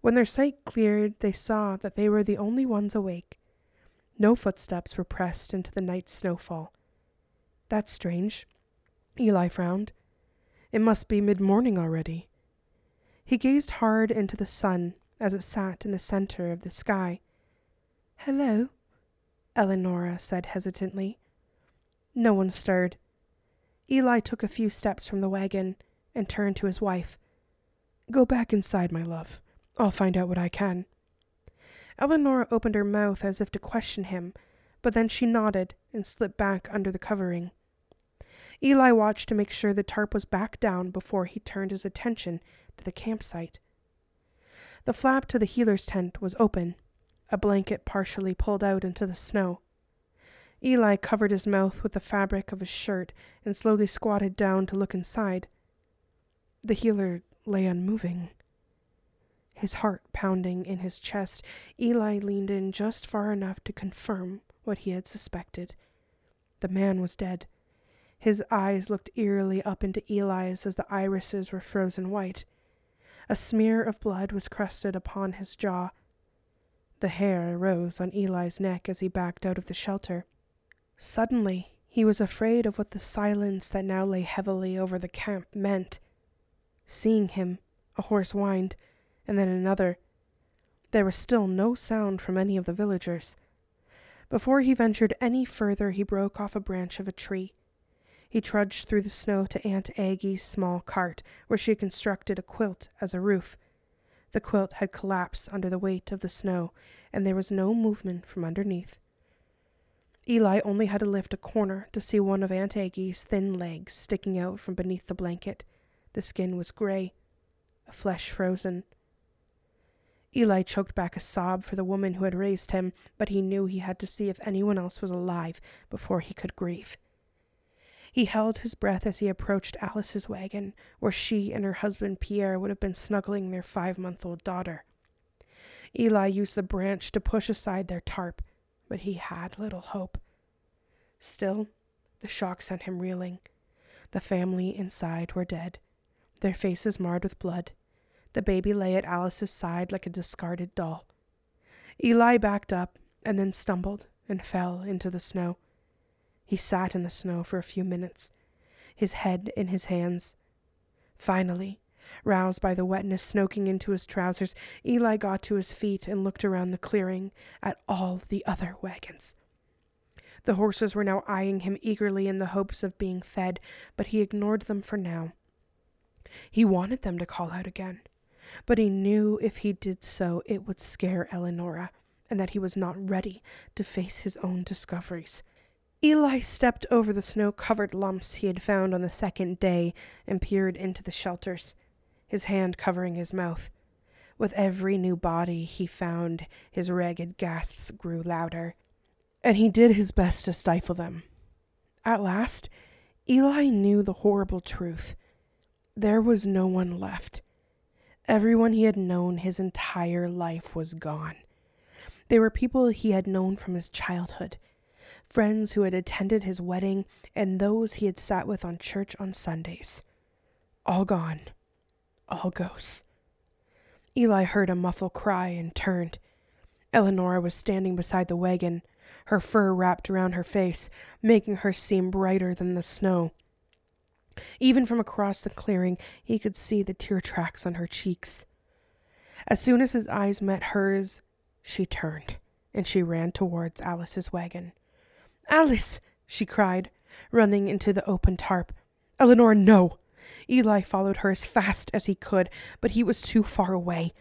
[SPEAKER 1] When their sight cleared, they saw that they were the only ones awake. No footsteps were pressed into the night's snowfall. That's strange. Eli frowned. It must be mid morning already. He gazed hard into the sun as it sat in the center of the sky. Hello, Eleonora said hesitantly. No one stirred. Eli took a few steps from the wagon and turned to his wife. Go back inside, my love. I'll find out what I can. Eleanor opened her mouth as if to question him, but then she nodded and slipped back under the covering. Eli watched to make sure the tarp was back down before he turned his attention to the campsite. The flap to the healer's tent was open, a blanket partially pulled out into the snow. Eli covered his mouth with the fabric of his shirt and slowly squatted down to look inside. The healer lay unmoving. His heart pounding in his chest, Eli leaned in just far enough to confirm what he had suspected. The man was dead. His eyes looked eerily up into Eli's as the irises were frozen white. A smear of blood was crusted upon his jaw. The hair rose on Eli's neck as he backed out of the shelter. Suddenly, he was afraid of what the silence that now lay heavily over the camp meant. Seeing him, a horse whined, and then another. There was still no sound from any of the villagers. Before he ventured any further, he broke off a branch of a tree. He trudged through the snow to Aunt Aggie's small cart, where she had constructed a quilt as a roof. The quilt had collapsed under the weight of the snow, and there was no movement from underneath. Eli only had to lift a corner to see one of Aunt Aggie's thin legs sticking out from beneath the blanket. The skin was gray, flesh frozen. Eli choked back a sob for the woman who had raised him, but he knew he had to see if anyone else was alive before he could grieve. He held his breath as he approached Alice's wagon, where she and her husband Pierre would have been snuggling their five month old daughter. Eli used the branch to push aside their tarp, but he had little hope. Still, the shock sent him reeling. The family inside were dead, their faces marred with blood. The baby lay at Alice's side like a discarded doll. Eli backed up and then stumbled and fell into the snow. He sat in the snow for a few minutes, his head in his hands. Finally, roused by the wetness soaking into his trousers, Eli got to his feet and looked around the clearing at all the other wagons. The horses were now eyeing him eagerly in the hopes of being fed, but he ignored them for now. He wanted them to call out again, but he knew if he did so it would scare Eleonora, and that he was not ready to face his own discoveries. Eli stepped over the snow covered lumps he had found on the second day and peered into the shelters, his hand covering his mouth. With every new body he found, his ragged gasps grew louder, and he did his best to stifle them. At last, Eli knew the horrible truth. There was no one left. Everyone he had known his entire life was gone. They were people he had known from his childhood friends who had attended his wedding, and those he had sat with on church on Sundays. All gone. All ghosts. Eli heard a muffled cry and turned. Eleonora was standing beside the wagon, her fur wrapped around her face, making her seem brighter than the snow. Even from across the clearing, he could see the tear tracks on her cheeks. As soon as his eyes met hers, she turned and she ran towards Alice's wagon. Alice! she cried, running into the open tarp. Eleanor, no! Eli followed her as fast as he could, but he was too far away.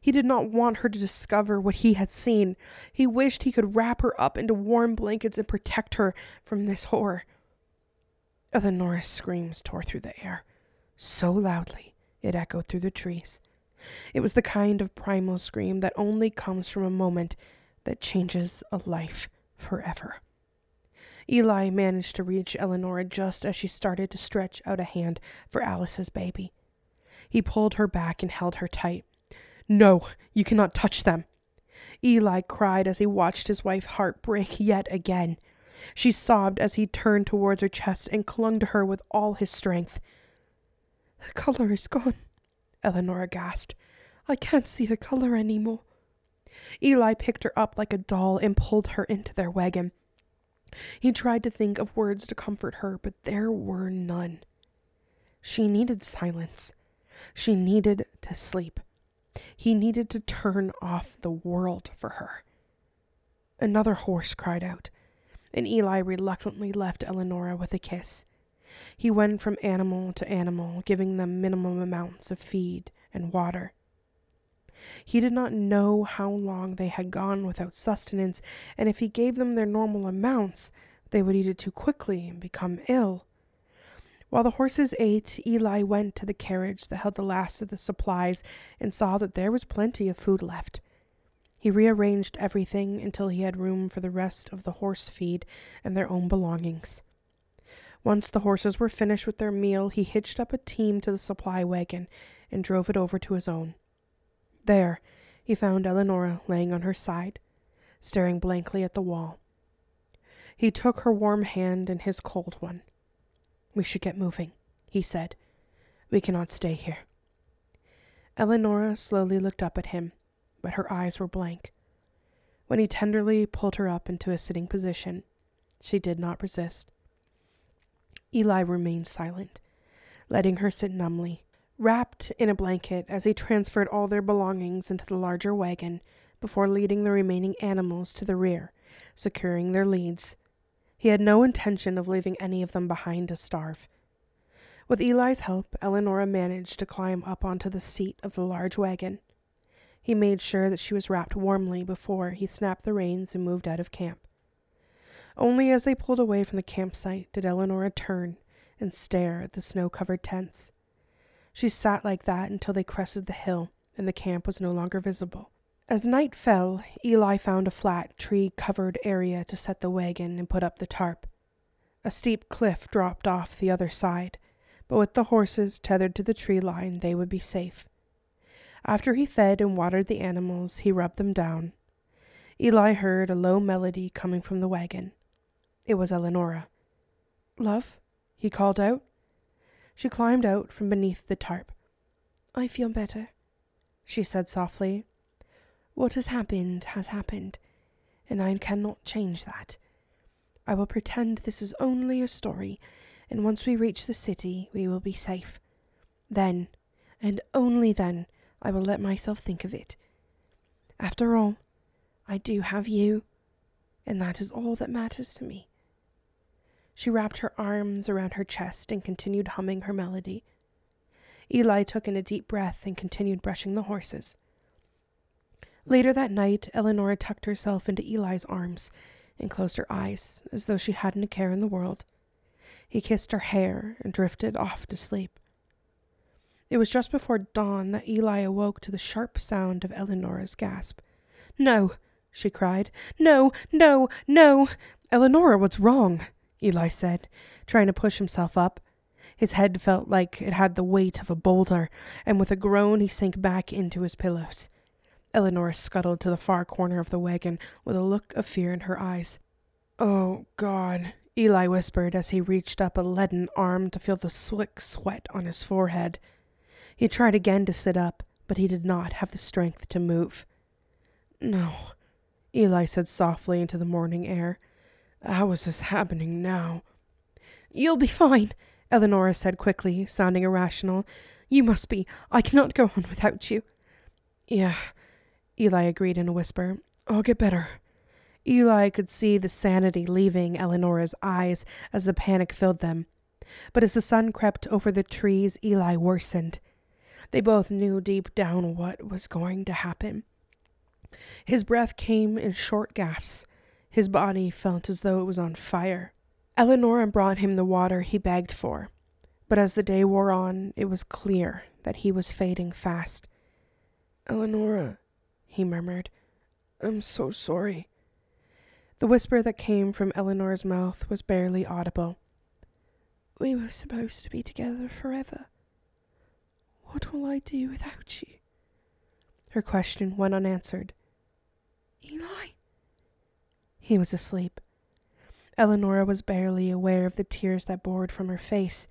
[SPEAKER 1] He did not want her to discover what he had seen. He wished he could wrap her up into warm blankets and protect her from this horror. Eleanor's screams tore through the air, so loudly it echoed through the trees. It was the kind of primal scream that only comes from a moment that changes a life forever. Eli managed to reach Eleanor just as she started to stretch out a hand for Alice's baby. He pulled her back and held her tight. No, you cannot touch them. Eli cried as he watched his wife's heart break yet again. She sobbed as he turned towards her chest and clung to her with all his strength. The color is gone, Eleanor gasped. I can't see the color any more. Eli picked her up like a doll and pulled her into their wagon. He tried to think of words to comfort her, but there were none. She needed silence. She needed to sleep. He needed to turn off the world for her. Another horse cried out, and Eli reluctantly left Eleonora with a kiss. He went from animal to animal, giving them minimum amounts of feed and water. He did not know how long they had gone without sustenance, and if he gave them their normal amounts, they would eat it too quickly and become ill. While the horses ate, Eli went to the carriage that held the last of the supplies and saw that there was plenty of food left. He rearranged everything until he had room for the rest of the horse feed and their own belongings. Once the horses were finished with their meal, he hitched up a team to the supply wagon and drove it over to his own. There, he found Eleonora laying on her side, staring blankly at the wall. He took her warm hand in his cold one. We should get moving, he said. We cannot stay here. Eleonora slowly looked up at him, but her eyes were blank. When he tenderly pulled her up into a sitting position, she did not resist. Eli remained silent, letting her sit numbly, wrapped in a blanket as he transferred all their belongings into the larger wagon before leading the remaining animals to the rear, securing their leads. He had no intention of leaving any of them behind to starve. With Eli's help, Eleonora managed to climb up onto the seat of the large wagon. He made sure that she was wrapped warmly before he snapped the reins and moved out of camp. Only as they pulled away from the campsite did Eleonora turn and stare at the snow covered tents. She sat like that until they crested the hill and the camp was no longer visible. As night fell, Eli found a flat, tree covered area to set the wagon and put up the tarp. A steep cliff dropped off the other side, but with the horses tethered to the tree line, they would be safe. After he fed and watered the animals, he rubbed them down. Eli heard a low melody coming from the wagon. It was Eleonora. Love? he called out. She climbed out from beneath the tarp. I feel better, she said softly. What has happened has happened, and I cannot change that. I will pretend this is only a story, and once we reach the city, we will be safe. Then, and only then, I will let myself think of it. After all, I do have you, and that is all that matters to me. She wrapped her arms around her chest and continued humming her melody. Eli took in a deep breath and continued brushing the horses. Later that night, Eleanor tucked herself into Eli's arms and closed her eyes as though she hadn't a care in the world. He kissed her hair and drifted off to sleep. It was just before dawn that Eli awoke to the sharp sound of Eleanor's gasp. No, she cried. No, no, no! Eleanor, what's wrong? Eli said, trying to push himself up. His head felt like it had the weight of a boulder, and with a groan he sank back into his pillows. Eleanor scuttled to the far corner of the wagon with a look of fear in her eyes. Oh, God, Eli whispered as he reached up a leaden arm to feel the slick sweat on his forehead. He tried again to sit up, but he did not have the strength to move. No, Eli said softly into the morning air. How is this happening now? You'll be fine, Eleonora said quickly, sounding irrational. You must be. I cannot go on without you. Yeah, Eli agreed in a whisper. I'll get better. Eli could see the sanity leaving Eleonora's eyes as the panic filled them. But as the sun crept over the trees, Eli worsened. They both knew deep down what was going to happen. His breath came in short gasps. His body felt as though it was on fire. Eleonora brought him the water he begged for, but as the day wore on, it was clear that he was fading fast.
[SPEAKER 3] Eleonora, he murmured, I'm so sorry.
[SPEAKER 1] The whisper that came from Eleanor's mouth was barely audible.
[SPEAKER 3] We were supposed to be together forever. What will I do without you?
[SPEAKER 1] Her question went unanswered.
[SPEAKER 3] Eli?
[SPEAKER 1] He was asleep. Eleonora was barely aware of the tears that poured from her face.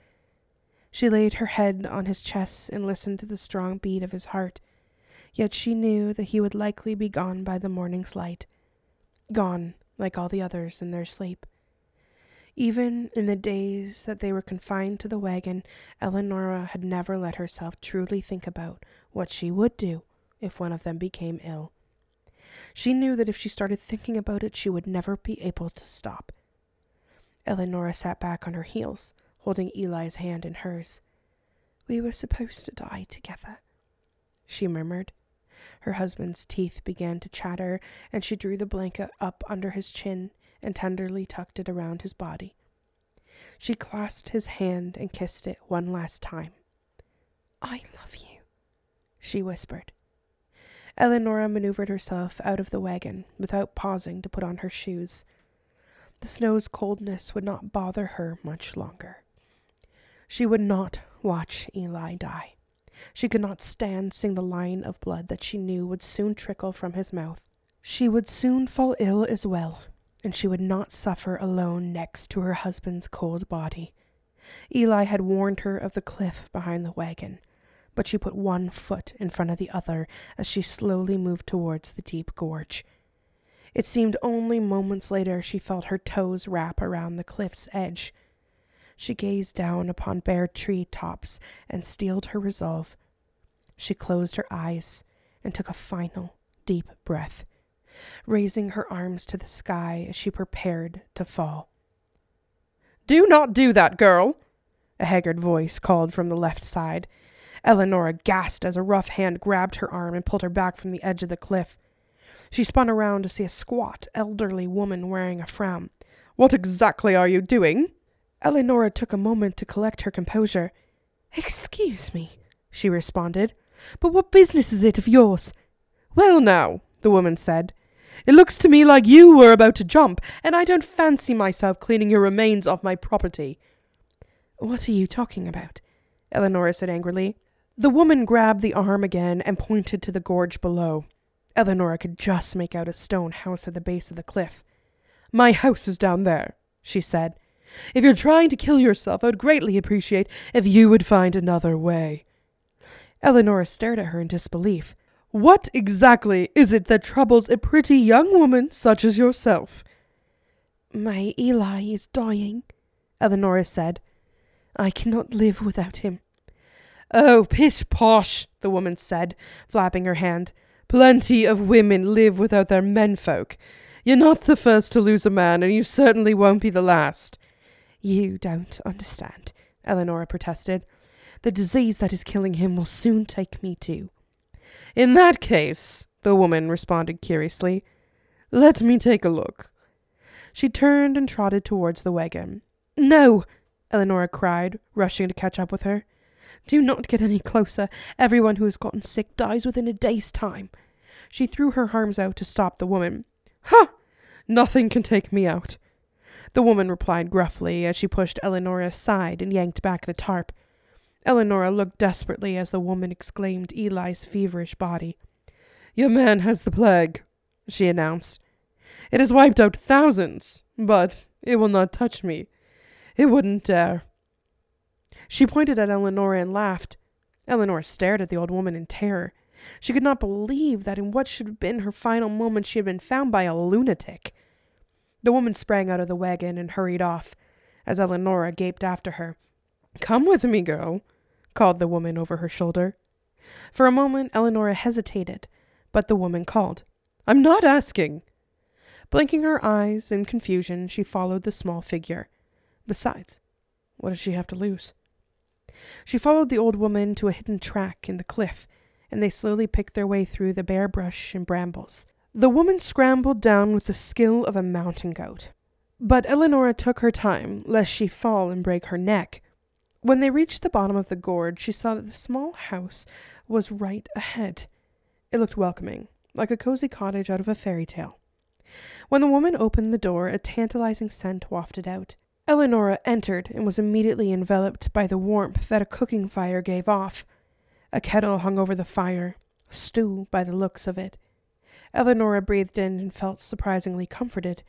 [SPEAKER 1] She laid her head on his chest and listened to the strong beat of his heart, yet she knew that he would likely be gone by the morning's light. Gone, like all the others, in their sleep. Even in the days that they were confined to the wagon, Eleonora had never let herself truly think about what she would do if one of them became ill. She knew that if she started thinking about it, she would never be able to stop. Eleonora sat back on her heels, holding Eli's hand in hers.
[SPEAKER 3] We were supposed to die together,
[SPEAKER 1] she murmured. Her husband's teeth began to chatter, and she drew the blanket up under his chin and tenderly tucked it around his body. She clasped his hand and kissed it one last time.
[SPEAKER 3] I love you,
[SPEAKER 1] she whispered. Eleonora maneuvered herself out of the wagon without pausing to put on her shoes. The snow's coldness would not bother her much longer. She would not watch Eli die. She could not stand seeing the line of blood that she knew would soon trickle from his mouth. She would soon fall ill as well, and she would not suffer alone next to her husband's cold body. Eli had warned her of the cliff behind the wagon, but she put one foot in front of the other as she slowly moved towards the deep gorge. It seemed only moments later she felt her toes wrap around the cliff's edge. She gazed down upon bare tree tops and steeled her resolve. She closed her eyes and took a final, deep breath, raising her arms to the sky as she prepared to fall.
[SPEAKER 3] Do not do that, girl! A haggard voice called from the left side. Eleonora gasped as a rough hand grabbed her arm and pulled her back from the edge of the cliff. She spun around to see a squat, elderly woman wearing a frown. What exactly are you doing?
[SPEAKER 1] Eleonora took a moment to collect her composure.
[SPEAKER 3] Excuse me, she responded, but what business is it of yours? Well, now, the woman said, it looks to me like you were about to jump, and I don't fancy myself cleaning your remains off my property.
[SPEAKER 1] What are you talking about? Eleonora said angrily. The woman grabbed the arm again and pointed to the gorge below. Eleonora could just make out a stone house at the base of the cliff.
[SPEAKER 3] My house is down there, she said. If you're trying to kill yourself, I would greatly appreciate if you would find another way.
[SPEAKER 1] Eleonora stared at her in disbelief.
[SPEAKER 3] What exactly is it that troubles a pretty young woman such as yourself?
[SPEAKER 1] My Eli is dying, Eleonora said. I cannot live without him.
[SPEAKER 3] Oh, pish posh, the woman said, flapping her hand. Plenty of women live without their menfolk. You're not the first to lose a man, and you certainly won't be the last.
[SPEAKER 1] You don't understand, Eleonora protested. The disease that is killing him will soon take me too.
[SPEAKER 3] In that case, the woman responded curiously, let me take a look.
[SPEAKER 1] She turned and trotted towards the wagon.
[SPEAKER 3] No,
[SPEAKER 1] Eleonora cried, rushing to catch up with her. Do not get any closer. Everyone who has gotten sick dies within a day's time. She threw her arms out to stop the woman.
[SPEAKER 3] Ha! Nothing can take me out. The woman replied gruffly as she pushed Eleonora aside and yanked back the tarp. Eleonora looked desperately as the woman exclaimed Eli's feverish body. Your man has the plague, she announced. It has wiped out thousands, but it will not touch me. It wouldn't dare. She pointed at Eleonora and laughed. Eleonora stared at the old woman in terror. She could not believe that in what should have been her final moment she had been found by a lunatic. The woman sprang out of the wagon and hurried off, as Eleonora gaped after her. Come with me, girl, called the woman over her shoulder. For a moment, Eleonora hesitated, but the woman called, I'm not asking. Blinking her eyes in confusion, she followed the small figure. Besides,
[SPEAKER 1] What does she have to lose? She followed the old woman to a hidden track in the cliff, and they slowly picked their way through the bare brush and brambles. The woman scrambled down with the skill of a mountain goat. But Eleonora took her time, lest she fall and break her neck. When they reached the bottom of the gorge, she saw that the small house was right ahead. It looked welcoming, like a cozy cottage out of a fairy tale. When the woman opened the door, a tantalizing scent wafted out. Eleonora entered and was immediately enveloped by the warmth that a cooking fire gave off. A kettle hung over the fire, stew by the looks of it. Eleonora breathed in and felt surprisingly comforted.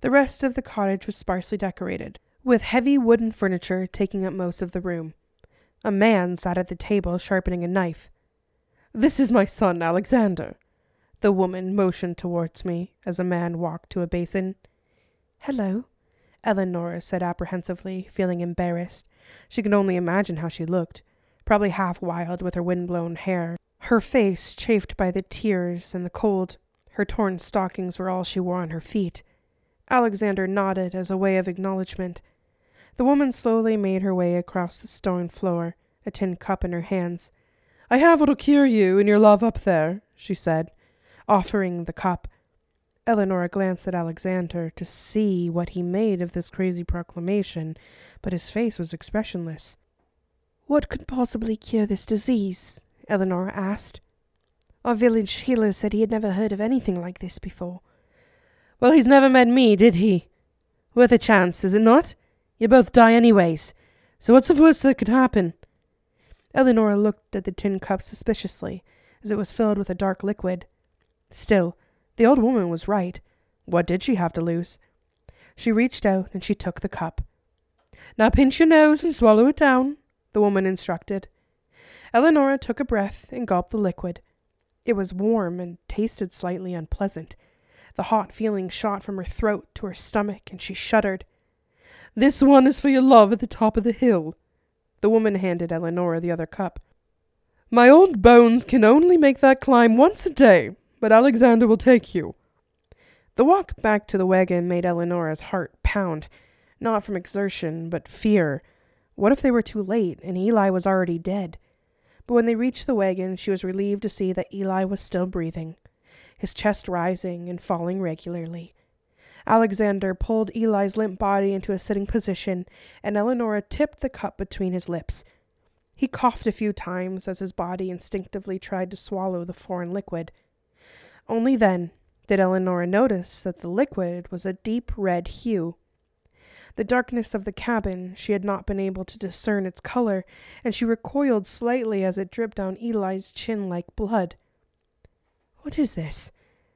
[SPEAKER 1] The rest of the cottage was sparsely decorated, with heavy wooden furniture taking up most of the room. A man sat at the table sharpening a knife. This is my son, Alexander. The woman motioned towards me as a man walked to a basin.
[SPEAKER 5] Hello,
[SPEAKER 1] Eleonora said apprehensively, feeling embarrassed. She could only imagine how she looked, probably half wild with her wind-blown hair, her face chafed by the tears and the cold. Her torn stockings were all she wore on her feet. Alexander nodded as a way of acknowledgement. The woman slowly made her way across the stone floor, a tin cup in her hands. I have what'll cure you and your love up there, she said, offering the cup. Eleonora glanced at Alexander to see what he made of this crazy proclamation, but his face was expressionless.
[SPEAKER 5] What could possibly cure this disease? Eleonora asked. Our village healer said he had never heard of anything like this before.
[SPEAKER 1] Well, he's never met me, did he? Worth a chance, is it not? You both die anyways. So what's the worst that could happen? Eleonora looked at the tin cup suspiciously, as it was filled with a dark liquid. Still, the old woman was right. What did she have to lose? She reached out and she took the cup. Now pinch your nose and swallow it down, the woman instructed. Eleonora took a breath and gulped the liquid. It was warm and tasted slightly unpleasant. The hot feeling shot from her throat to her stomach, and she shuddered. This one is for your love at the top of the hill. The woman handed Eleonora the other cup. My old bones can only make that climb once a day, but Alexander will take you. The walk back to the wagon made Eleonora's heart pound, not from exertion, but fear. What if they were too late and Eli was already dead? But when they reached the wagon, she was relieved to see that Eli was still breathing, his chest rising and falling regularly. Alexander pulled Eli's limp body into a sitting position, and Eleonora tipped the cup between his lips. He coughed a few times as his body instinctively tried to swallow the foreign liquid. Only then did Eleonora notice that the liquid was a deep red hue. The darkness of the cabin, she had not been able to discern its color, and she recoiled slightly as it dripped down Eli's chin like blood. What is this?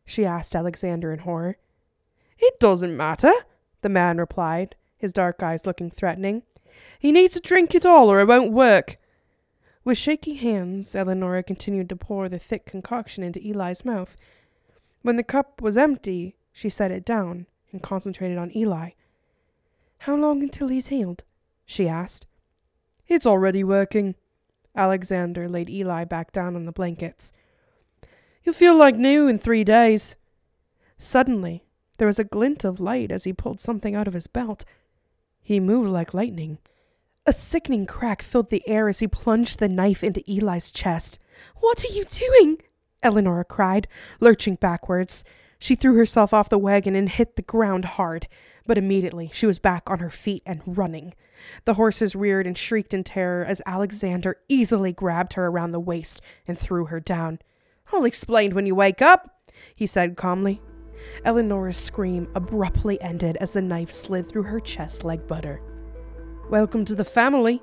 [SPEAKER 1] she asked Alexander in horror. It doesn't matter, the man replied, his dark eyes looking threatening. He needs to drink it all or it won't work. With shaky hands, Eleonora continued to pour the thick concoction into Eli's mouth. When the cup was empty, she set it down and concentrated on Eli.
[SPEAKER 5] How long until he's healed? she asked.
[SPEAKER 1] It's already working. Alexander laid Eli back down on the blankets. You'll feel like new in three days. Suddenly, there was a glint of light as he pulled something out of his belt. He moved like lightning. A sickening crack filled the air as he plunged the knife into Eli's chest.
[SPEAKER 5] What are you doing?
[SPEAKER 1] Eleonora cried, lurching backwards. She threw herself off the wagon and hit the ground hard, but immediately she was back on her feet and running. The horses reared and shrieked in terror as Alexander easily grabbed her around the waist and threw her down. I'll explain when you wake up, he said calmly. Eleonora's scream abruptly ended as the knife slid through her chest like butter. Welcome to the family,